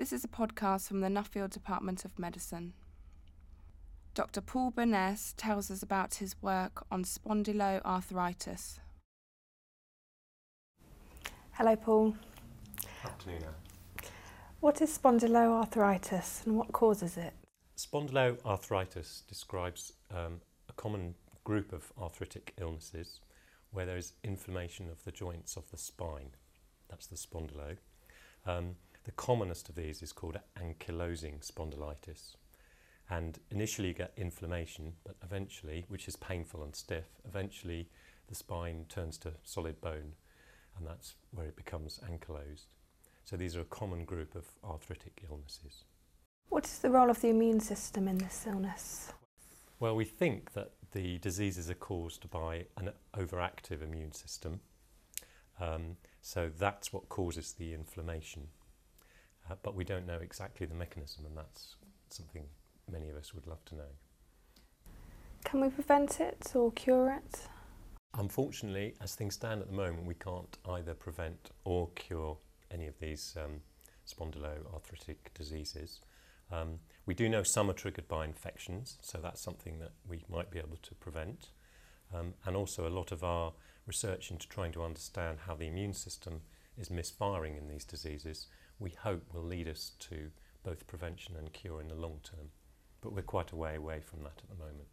This is a podcast from the Nuffield Department of Medicine. Dr. Paul Bowness tells us about his work on spondyloarthritis. Hello, Paul. Afternoon, What is spondyloarthritis and what causes it? Spondyloarthritis describes um, a common group of arthritic illnesses where there is inflammation of the joints of the spine. That's the spondylo. Um, the commonest of these is called ankylosing spondylitis. And initially you get inflammation, but eventually, which is painful and stiff, eventually the spine turns to solid bone, and that's where it becomes ankylosed. So these are a common group of arthritic illnesses. What is the role of the immune system in this illness? Well, we think that the diseases are caused by an overactive immune system. Um, so that's what causes the inflammation. Uh, but we don't know exactly the mechanism, and that's something many of us would love to know. Can we prevent it or cure it? Unfortunately, as things stand at the moment, we can't either prevent or cure any of these um, spondyloarthritic diseases. Um, we do know some are triggered by infections, so that's something that we might be able to prevent. Um, and also, a lot of our research into trying to understand how the immune system is misfiring in these diseases, we hope will lead us to both prevention and cure in the long term. But we're quite a way away from that at the moment.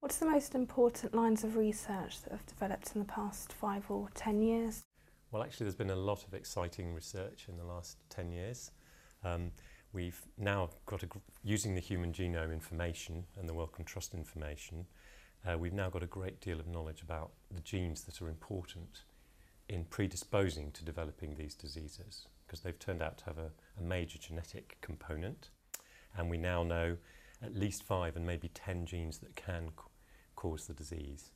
What's the most important lines of research that have developed in the past five or ten years? Well, actually, there's been a lot of exciting research in the last 10 years. Um, we've now got a, using the human genome information and the Wellcome Trust information, uh, we've now got a great deal of knowledge about the genes that are important in predisposing to developing these diseases because they've turned out to have a, a major genetic component. And we now know at least five and maybe 10 genes that can cause the disease.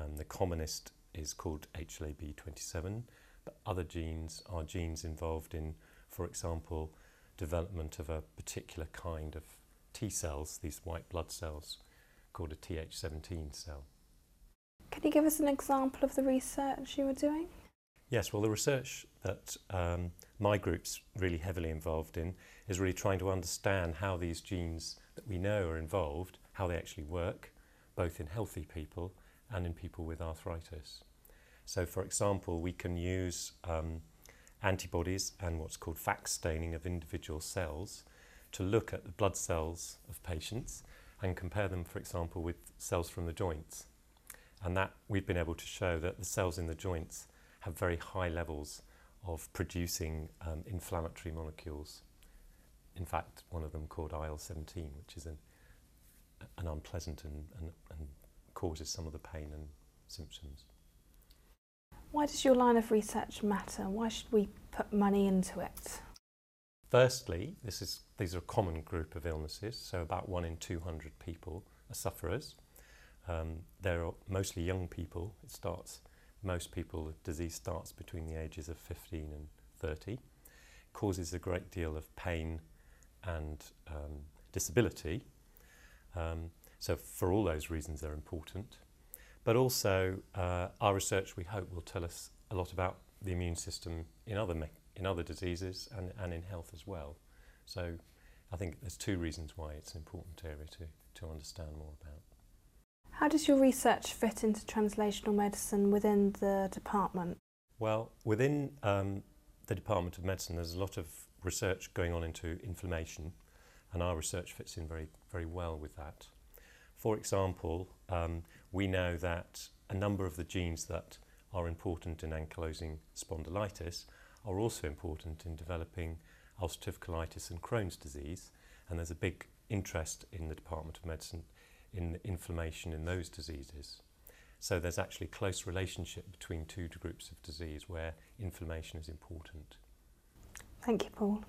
Um, the commonest is called HLA-B27, but other genes are genes involved in, for example, development of a particular kind of T cells, these white blood cells, called a Th17 cell. Can you give us an example of the research you were doing? Yes, well, the research that um, my group's really heavily involved in is really trying to understand how these genes that we know are involved, how they actually work, both in healthy people and in people with arthritis. So, for example, we can use um, antibodies and what's called FACS staining of individual cells to look at the blood cells of patients and compare them, for example, with cells from the joints. And that we've been able to show that the cells in the joints have very high levels of producing um, inflammatory molecules. In fact, one of them called IL-17, which is an, an unpleasant and, and, and causes some of the pain and symptoms. Why does your line of research matter? Why should we put money into it? Firstly, this is, these are a common group of illnesses, so about one in 200 people are sufferers. Um, they're mostly young people. It starts, most people, the disease starts between the ages of 15 and 30. Causes a great deal of pain and um, disability. Um, so for all those reasons, they're important. But also, uh, our research, we hope, will tell us a lot about the immune system in other, in other diseases and, and in health as well. So I think there's two reasons why it's an important area to, to understand more about. How does your research fit into translational medicine within the department? Well, within um, the Department of Medicine, there's a lot of research going on into inflammation, and our research fits in very, very well with that. For example, um, we know that a number of the genes that are important in ankylosing spondylitis are also important in developing ulcerative colitis and Crohn's disease, and there's a big interest in the Department of Medicine in inflammation in those diseases. So there's actually close relationship between two groups of disease where inflammation is important. Thank you, Paul.